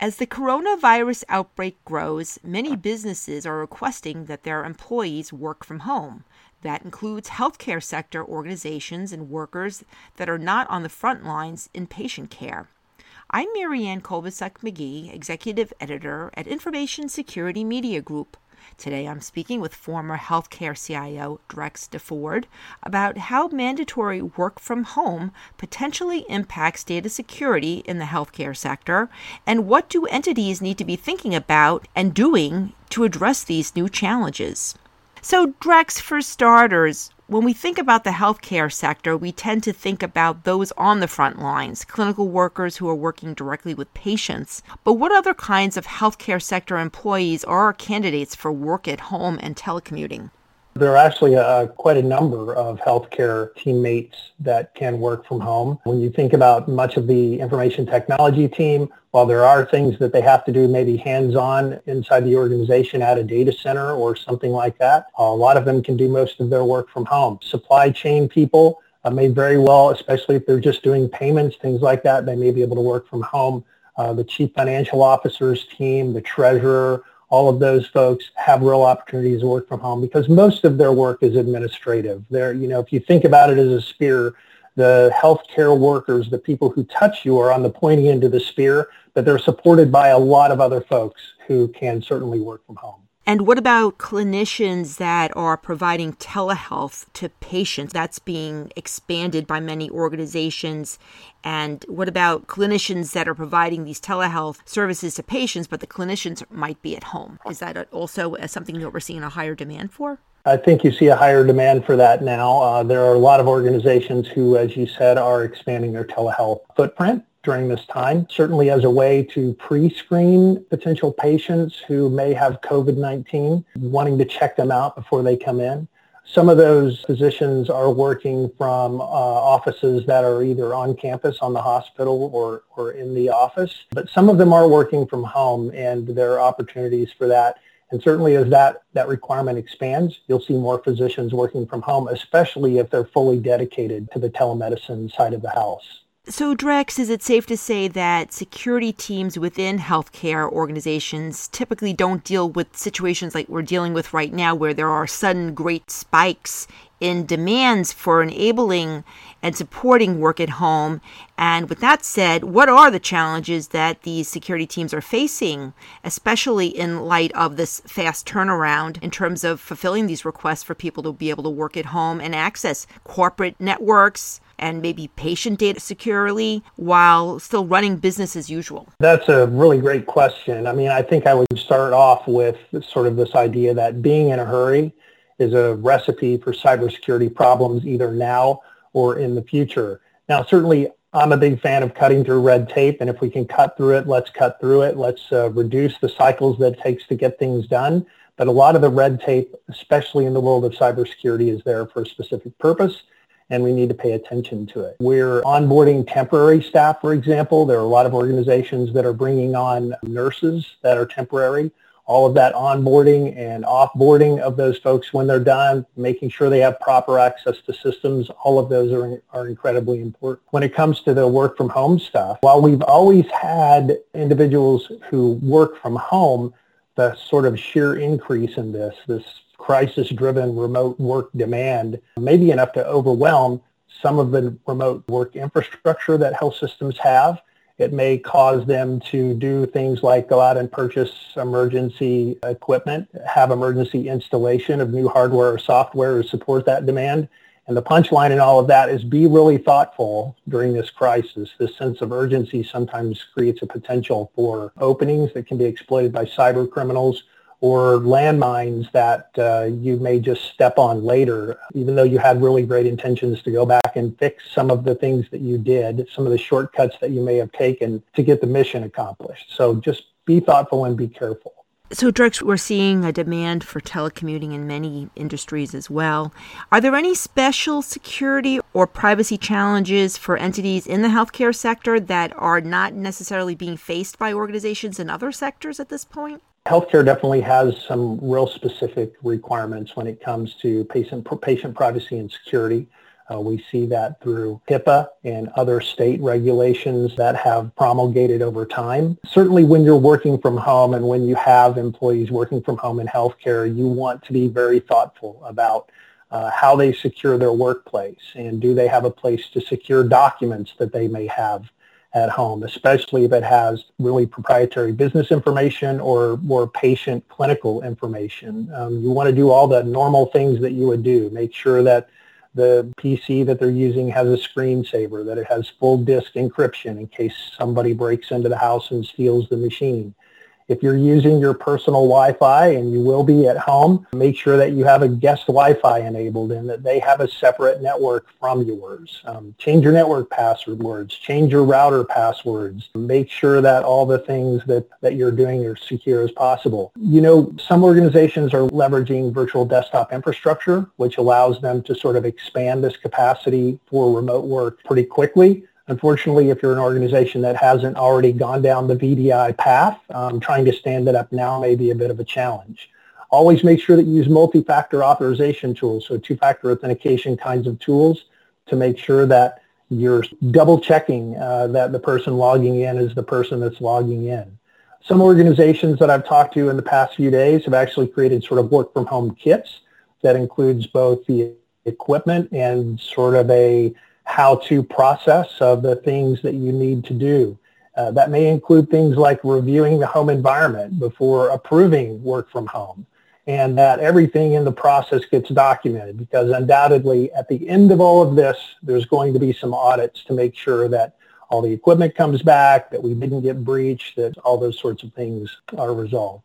As the coronavirus outbreak grows, many businesses are requesting that their employees work from home. That includes healthcare sector organizations and workers that are not on the front lines in patient care. I'm Marianne Kolbasuk McGee, Executive Editor at Information Security Media Group. Today I'm speaking with former healthcare CIO Drex DeFord about how mandatory work from home potentially impacts data security in the healthcare sector and what do entities need to be thinking about and doing to address these new challenges. So, Drex, for starters, when we think about the healthcare sector, we tend to think about those on the front lines, clinical workers who are working directly with patients. But what other kinds of healthcare sector employees are candidates for work at home and telecommuting? There are actually uh, quite a number of healthcare teammates that can work from home. When you think about much of the information technology team, while there are things that they have to do maybe hands-on inside the organization at a data center or something like that, a lot of them can do most of their work from home. Supply chain people uh, may very well, especially if they're just doing payments, things like that, they may be able to work from home. Uh, the chief financial officer's team, the treasurer, all of those folks have real opportunities to work from home because most of their work is administrative. They're, you know, if you think about it as a spear, the healthcare workers, the people who touch you are on the pointy end of the spear, but they're supported by a lot of other folks who can certainly work from home. And what about clinicians that are providing telehealth to patients? That's being expanded by many organizations. And what about clinicians that are providing these telehealth services to patients, but the clinicians might be at home? Is that also something that we're seeing a higher demand for? I think you see a higher demand for that now. Uh, there are a lot of organizations who, as you said, are expanding their telehealth footprint during this time, certainly as a way to pre-screen potential patients who may have COVID-19, wanting to check them out before they come in. Some of those physicians are working from uh, offices that are either on campus on the hospital or, or in the office, but some of them are working from home and there are opportunities for that. And certainly as that, that requirement expands, you'll see more physicians working from home, especially if they're fully dedicated to the telemedicine side of the house. So, Drex, is it safe to say that security teams within healthcare organizations typically don't deal with situations like we're dealing with right now, where there are sudden great spikes in demands for enabling and supporting work at home? And with that said, what are the challenges that these security teams are facing, especially in light of this fast turnaround in terms of fulfilling these requests for people to be able to work at home and access corporate networks? And maybe patient data securely while still running business as usual? That's a really great question. I mean, I think I would start off with sort of this idea that being in a hurry is a recipe for cybersecurity problems either now or in the future. Now, certainly I'm a big fan of cutting through red tape, and if we can cut through it, let's cut through it. Let's uh, reduce the cycles that it takes to get things done. But a lot of the red tape, especially in the world of cybersecurity, is there for a specific purpose and we need to pay attention to it. We're onboarding temporary staff, for example. There are a lot of organizations that are bringing on nurses that are temporary. All of that onboarding and offboarding of those folks when they're done, making sure they have proper access to systems, all of those are, are incredibly important. When it comes to the work from home stuff, while we've always had individuals who work from home, the sort of sheer increase in this, this crisis-driven remote work demand may be enough to overwhelm some of the remote work infrastructure that health systems have. It may cause them to do things like go out and purchase emergency equipment, have emergency installation of new hardware or software to support that demand. And the punchline in all of that is be really thoughtful during this crisis. This sense of urgency sometimes creates a potential for openings that can be exploited by cyber criminals or landmines that uh, you may just step on later, even though you had really great intentions to go back and fix some of the things that you did, some of the shortcuts that you may have taken to get the mission accomplished. So just be thoughtful and be careful. So, Drex, we're seeing a demand for telecommuting in many industries as well. Are there any special security or privacy challenges for entities in the healthcare sector that are not necessarily being faced by organizations in other sectors at this point? Healthcare definitely has some real specific requirements when it comes to patient, patient privacy and security. Uh, we see that through HIPAA and other state regulations that have promulgated over time. Certainly when you're working from home and when you have employees working from home in healthcare, you want to be very thoughtful about uh, how they secure their workplace and do they have a place to secure documents that they may have at home, especially if it has really proprietary business information or more patient clinical information. Um, you want to do all the normal things that you would do. Make sure that the PC that they're using has a screensaver, that it has full disk encryption in case somebody breaks into the house and steals the machine. If you're using your personal Wi-Fi, and you will be at home, make sure that you have a guest Wi-Fi enabled and that they have a separate network from yours. Um, change your network passwords, change your router passwords. Make sure that all the things that, that you're doing are secure as possible. You know, some organizations are leveraging virtual desktop infrastructure, which allows them to sort of expand this capacity for remote work pretty quickly. Unfortunately, if you're an organization that hasn't already gone down the VDI path, um, trying to stand it up now may be a bit of a challenge. Always make sure that you use multi-factor authorization tools, so two-factor authentication kinds of tools to make sure that you're double checking uh, that the person logging in is the person that's logging in. Some organizations that I've talked to in the past few days have actually created sort of work from home kits that includes both the equipment and sort of a how-to process of the things that you need to do. Uh, that may include things like reviewing the home environment before approving work from home and that everything in the process gets documented because undoubtedly at the end of all of this, there's going to be some audits to make sure that all the equipment comes back, that we didn't get breached, that all those sorts of things are resolved.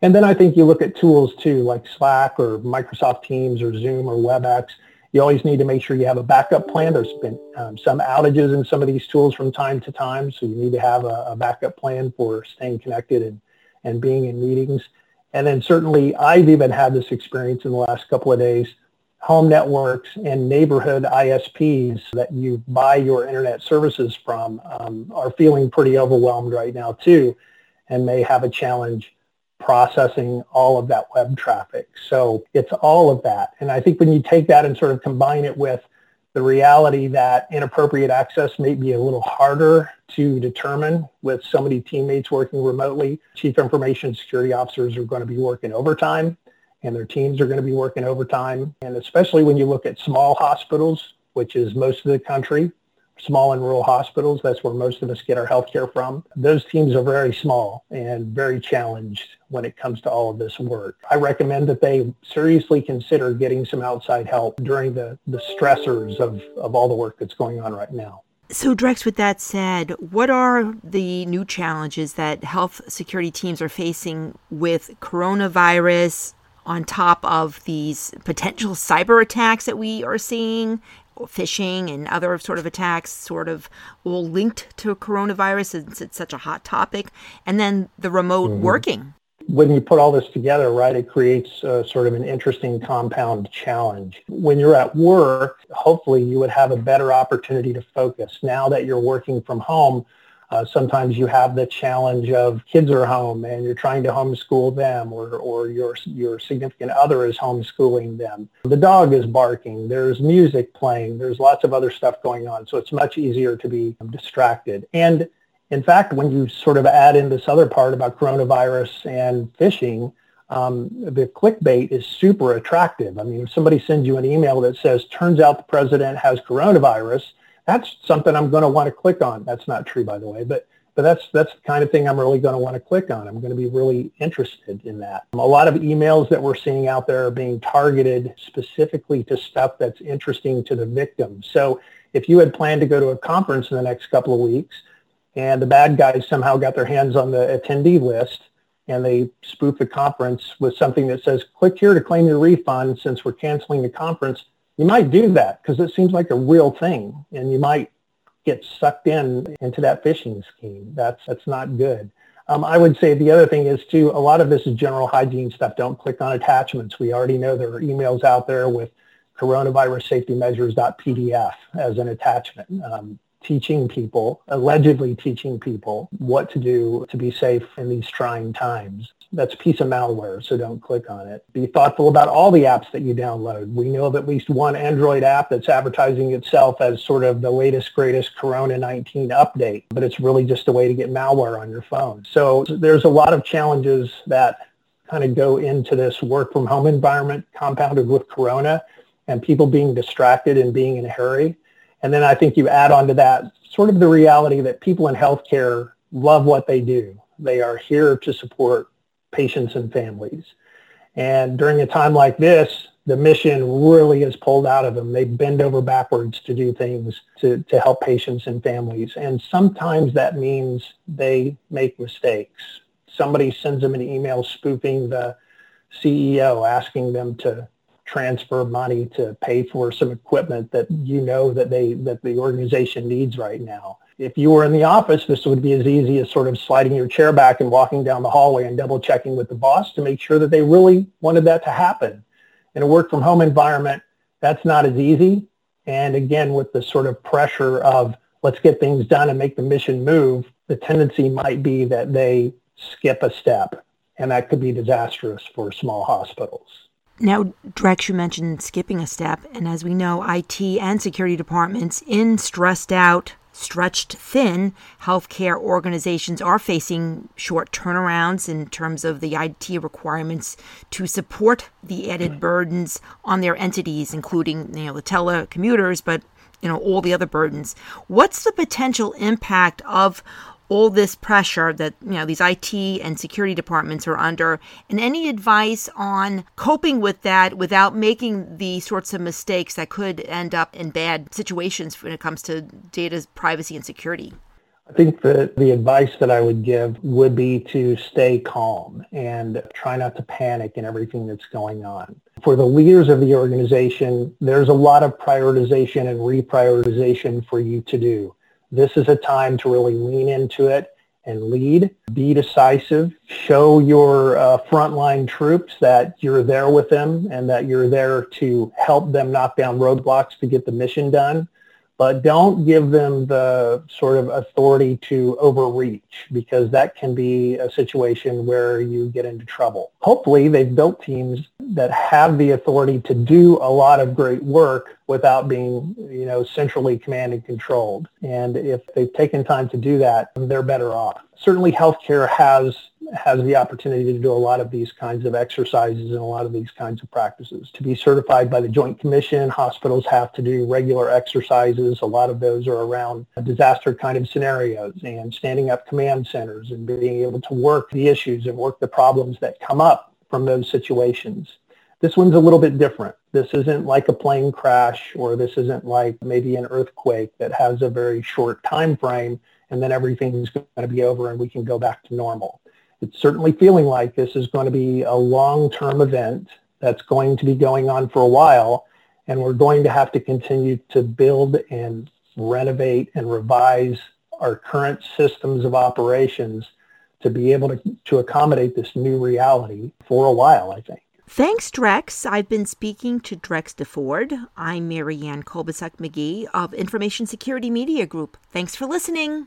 And then I think you look at tools too, like Slack or Microsoft Teams or Zoom or WebEx you always need to make sure you have a backup plan. There's been um, some outages in some of these tools from time to time, so you need to have a, a backup plan for staying connected and, and being in meetings. And then certainly I've even had this experience in the last couple of days. Home networks and neighborhood ISPs that you buy your internet services from um, are feeling pretty overwhelmed right now too and may have a challenge processing all of that web traffic. So it's all of that. And I think when you take that and sort of combine it with the reality that inappropriate access may be a little harder to determine with so many teammates working remotely. Chief information security officers are going to be working overtime and their teams are going to be working overtime. And especially when you look at small hospitals, which is most of the country, small and rural hospitals. That's where most of us get our health care from. Those teams are very small and very challenged when it comes to all of this work. I recommend that they seriously consider getting some outside help during the, the stressors of, of all the work that's going on right now. So, Drex, with that said, what are the new challenges that health security teams are facing with coronavirus on top of these potential cyber attacks that we are seeing phishing and other sort of attacks sort of all linked to coronavirus since it's such a hot topic. And then the remote mm-hmm. working. When you put all this together right it creates uh, sort of an interesting compound challenge. When you're at work hopefully you would have a better opportunity to focus. Now that you're working from home uh, sometimes you have the challenge of kids are home and you're trying to homeschool them or, or your, your significant other is homeschooling them. The dog is barking. There's music playing. There's lots of other stuff going on. So it's much easier to be distracted. And in fact, when you sort of add in this other part about coronavirus and phishing, um, the clickbait is super attractive. I mean, if somebody sends you an email that says, turns out the president has coronavirus, that's something I'm going to want to click on. That's not true, by the way, but but that's that's the kind of thing I'm really going to want to click on. I'm going to be really interested in that. A lot of emails that we're seeing out there are being targeted specifically to stuff that's interesting to the victim. So if you had planned to go to a conference in the next couple of weeks and the bad guys somehow got their hands on the attendee list and they spoof the conference with something that says, click here to claim your refund since we're canceling the conference, you might do that because it seems like a real thing and you might get sucked in into that phishing scheme. That's, that's not good. Um, I would say the other thing is too, a lot of this is general hygiene stuff. Don't click on attachments. We already know there are emails out there with coronavirus safety measures.pdf as an attachment. Um, teaching people, allegedly teaching people what to do to be safe in these trying times. that's a piece of malware, so don't click on it. Be thoughtful about all the apps that you download. We know of at least one Android app that's advertising itself as sort of the latest, greatest Corona-19 update, but it's really just a way to get malware on your phone. So there's a lot of challenges that kind of go into this work from home environment compounded with Corona and people being distracted and being in a hurry. And then I think you add on to that sort of the reality that people in healthcare love what they do. They are here to support patients and families. And during a time like this, the mission really is pulled out of them. They bend over backwards to do things to, to help patients and families. And sometimes that means they make mistakes. Somebody sends them an email spoofing the CEO, asking them to transfer money to pay for some equipment that you know that they that the organization needs right now if you were in the office, this would be as easy as sort of sliding your chair back and walking down the hallway and double checking with the boss to make sure that they really wanted that to happen. In a work from home environment, that's not as easy. And again, with the sort of pressure of let's get things done and make the mission move, the tendency might be that they skip a step. And that could be disastrous for small hospitals. Now, Drex, you mentioned skipping a step. And as we know, IT and security departments in stressed out stretched thin, healthcare organizations are facing short turnarounds in terms of the IT requirements to support the added burdens on their entities, including you know the telecommuters, but you know all the other burdens. What's the potential impact of all this pressure that you know these IT and security departments are under, and any advice on coping with that without making the sorts of mistakes that could end up in bad situations when it comes to data privacy and security. I think that the advice that I would give would be to stay calm and try not to panic in everything that's going on. For the leaders of the organization, there's a lot of prioritization and reprioritization for you to do. This is a time to really lean into it and lead, be decisive, show your uh, frontline troops that you're there with them and that you're there to help them knock down roadblocks to get the mission done. But don't give them the sort of authority to overreach because that can be a situation where you get into trouble. Hopefully they've built teams that have the authority to do a lot of great work without being, you know, centrally command and controlled. And if they've taken time to do that, they're better off. Certainly healthcare has has the opportunity to do a lot of these kinds of exercises and a lot of these kinds of practices. To be certified by the Joint Commission, hospitals have to do regular exercises. A lot of those are around disaster kind of scenarios and standing up command centers and being able to work the issues and work the problems that come up from those situations. This one's a little bit different. This isn't like a plane crash or this isn't like maybe an earthquake that has a very short time frame and then everything's going to be over and we can go back to normal it's certainly feeling like this is going to be a long-term event that's going to be going on for a while, and we're going to have to continue to build and renovate and revise our current systems of operations to be able to, to accommodate this new reality for a while, I think. Thanks, Drex. I've been speaking to Drex DeFord. I'm Marianne Kolbasuk McGee of Information Security Media Group. Thanks for listening.